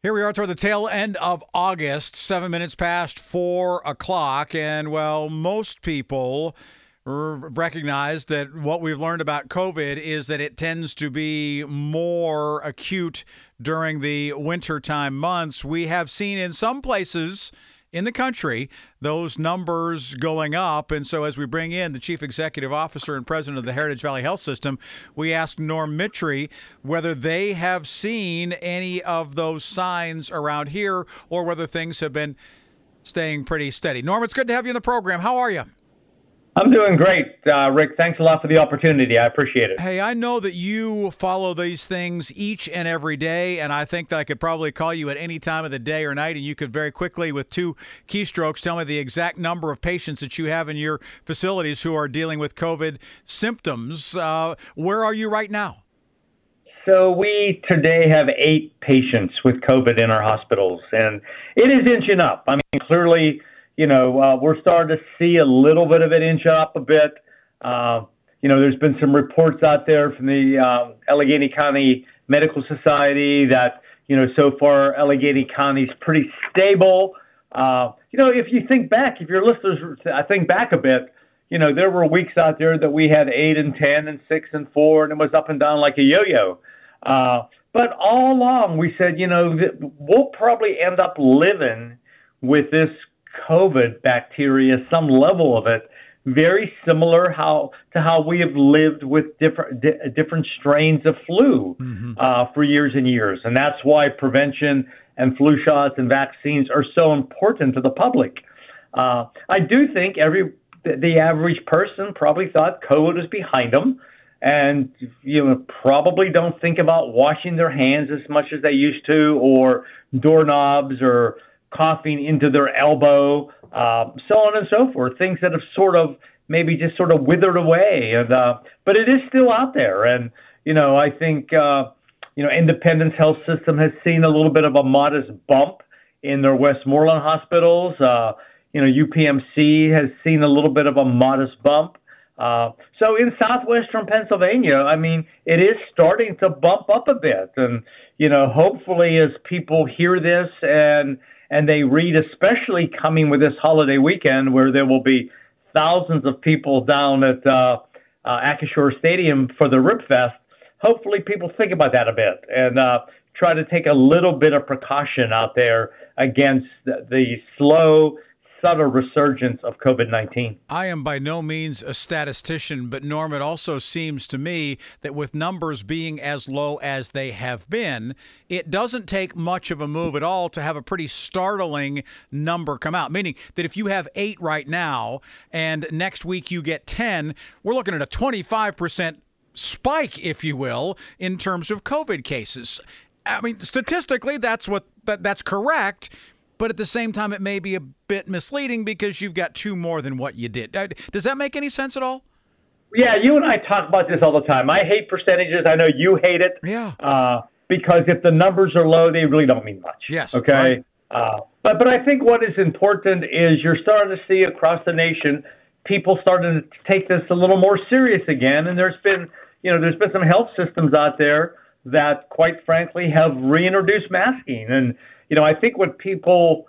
Here we are toward the tail end of August, seven minutes past four o'clock. And well, most people recognize that what we've learned about COVID is that it tends to be more acute during the wintertime months. We have seen in some places in the country those numbers going up. And so, as we bring in the chief executive officer and president of the Heritage Valley Health System, we asked Norm Mitry whether they have seen any of those signs around here or whether things have been staying pretty steady. Norm, it's good to have you in the program. How are you? I'm doing great, uh, Rick. Thanks a lot for the opportunity. I appreciate it. Hey, I know that you follow these things each and every day, and I think that I could probably call you at any time of the day or night, and you could very quickly, with two keystrokes, tell me the exact number of patients that you have in your facilities who are dealing with COVID symptoms. Uh, where are you right now? So we today have eight patients with COVID in our hospitals, and it is inching up. I mean, clearly you know, uh, we're starting to see a little bit of it inch up a bit. Uh, you know, there's been some reports out there from the uh, Allegheny County Medical Society that, you know, so far Allegheny County is pretty stable. Uh, you know, if you think back, if your listeners, I think back a bit, you know, there were weeks out there that we had eight and ten and six and four, and it was up and down like a yo-yo. Uh, but all along, we said, you know, we'll probably end up living with this COVID bacteria, some level of it, very similar how to how we have lived with different di- different strains of flu mm-hmm. uh, for years and years, and that's why prevention and flu shots and vaccines are so important to the public. Uh, I do think every the average person probably thought COVID was behind them, and you know probably don't think about washing their hands as much as they used to, or doorknobs, or coughing into their elbow, uh, so on and so forth. Things that have sort of maybe just sort of withered away, and uh, but it is still out there. And you know, I think uh, you know Independence Health System has seen a little bit of a modest bump in their Westmoreland hospitals. Uh, you know, UPMC has seen a little bit of a modest bump. Uh, so in southwestern Pennsylvania, I mean, it is starting to bump up a bit, and you know, hopefully, as people hear this and and they read, especially coming with this holiday weekend where there will be thousands of people down at uh, uh, Acrisure Stadium for the Rib Fest. Hopefully, people think about that a bit and uh, try to take a little bit of precaution out there against the, the slow subtle resurgence of COVID 19. I am by no means a statistician, but Norm, it also seems to me that with numbers being as low as they have been, it doesn't take much of a move at all to have a pretty startling number come out. Meaning that if you have eight right now and next week you get 10, we're looking at a 25% spike, if you will, in terms of COVID cases. I mean, statistically, that's what that, that's correct but at the same time, it may be a bit misleading because you've got two more than what you did. Uh, does that make any sense at all? Yeah, you and I talk about this all the time. I hate percentages. I know you hate it. Yeah. Uh, because if the numbers are low, they really don't mean much. Yes. Okay. Right. Uh, but but I think what is important is you're starting to see across the nation people starting to take this a little more serious again, and there's been you know there's been some health systems out there that quite frankly have reintroduced masking, and you know I think what people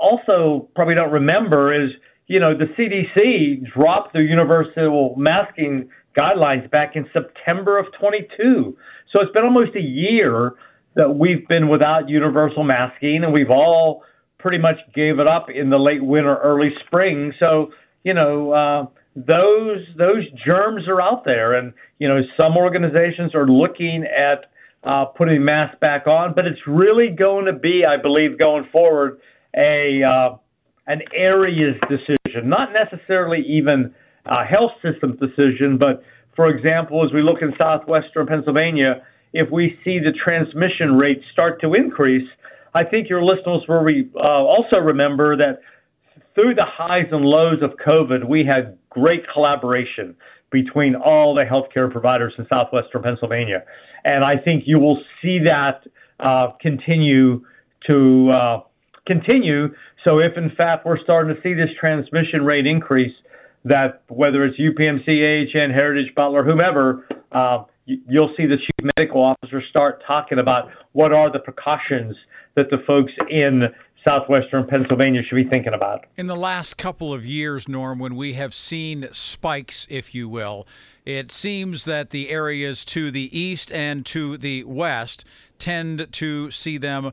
also probably don't remember is you know the CDC dropped the universal masking guidelines back in September of 22. So it's been almost a year that we've been without universal masking, and we've all pretty much gave it up in the late winter, early spring. So you know uh, those those germs are out there, and you know some organizations are looking at uh, putting masks back on, but it's really going to be, I believe, going forward, a uh, an areas decision, not necessarily even a health system decision, but for example, as we look in southwestern Pennsylvania, if we see the transmission rate start to increase, I think your listeners will re, uh, also remember that through the highs and lows of COVID, we had great collaboration between all the healthcare providers in southwestern Pennsylvania. And I think you will see that uh, continue to uh, continue. So if in fact we're starting to see this transmission rate increase, that whether it's UPMC, AHN, Heritage, Butler, whomever, uh, you'll see the chief medical officer start talking about what are the precautions that the folks in southwestern Pennsylvania should be thinking about. In the last couple of years, Norm, when we have seen spikes, if you will, it seems that the areas to the east and to the west tend to see them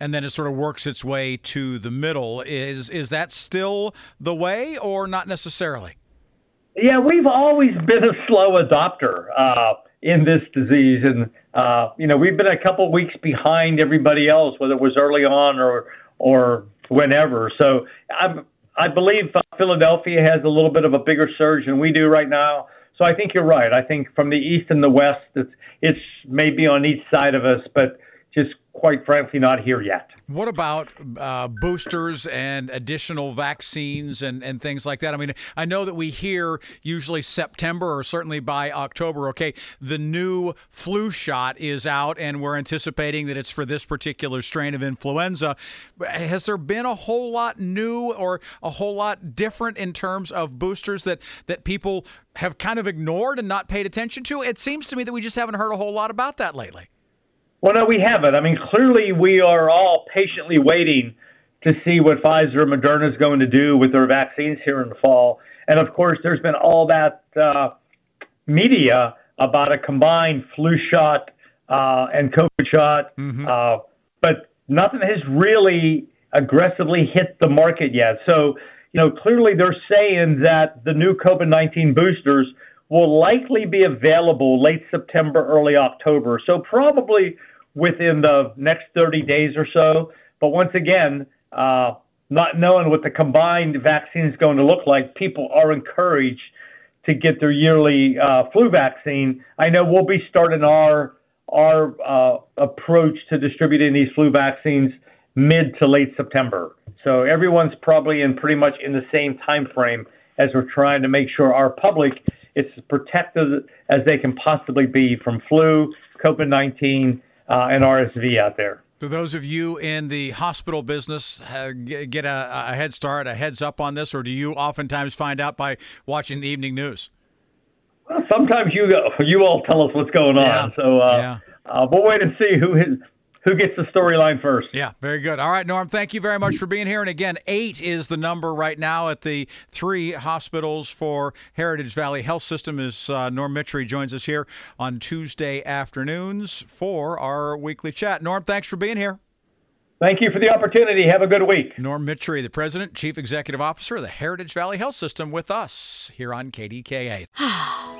and then it sort of works its way to the middle. Is is that still the way, or not necessarily? Yeah, we've always been a slow adopter uh, in this disease, and uh, you know we've been a couple weeks behind everybody else, whether it was early on or or whenever. So I I believe Philadelphia has a little bit of a bigger surge than we do right now. So I think you're right. I think from the east and the west, it's it's maybe on each side of us, but just quite frankly not here yet. What about uh, boosters and additional vaccines and, and things like that? I mean, I know that we hear usually September or certainly by October, okay, the new flu shot is out and we're anticipating that it's for this particular strain of influenza. Has there been a whole lot new or a whole lot different in terms of boosters that, that people have kind of ignored and not paid attention to? It seems to me that we just haven't heard a whole lot about that lately. Well, no, we haven't. I mean, clearly we are all patiently waiting to see what Pfizer and Moderna is going to do with their vaccines here in the fall. And of course, there's been all that uh, media about a combined flu shot uh, and COVID shot, mm-hmm. uh, but nothing has really aggressively hit the market yet. So, you know, clearly they're saying that the new COVID 19 boosters will likely be available late September, early October. So, probably within the next 30 days or so. But once again, uh, not knowing what the combined vaccine is going to look like, people are encouraged to get their yearly uh, flu vaccine. I know we'll be starting our our uh, approach to distributing these flu vaccines mid to late September. So everyone's probably in pretty much in the same time frame as we're trying to make sure our public is as protected as they can possibly be from flu, COVID-19, uh, and RSV out there. Do those of you in the hospital business uh, get a, a, head start, a heads up on this, or do you oftentimes find out by watching the evening news? Well, sometimes you go, you all tell us what's going on. Yeah. So uh, yeah. uh, we'll wait and see who his, who gets the storyline first. Yeah, very good. All right, Norm, thank you very much for being here. And again, eight is the number right now at the three hospitals for Heritage Valley Health System. As uh, Norm Mitry joins us here on Tuesday afternoons for our weekly chat. Norm, thanks for being here. Thank you for the opportunity. Have a good week. Norm Mitry, the President, Chief Executive Officer of the Heritage Valley Health System, with us here on KDKA.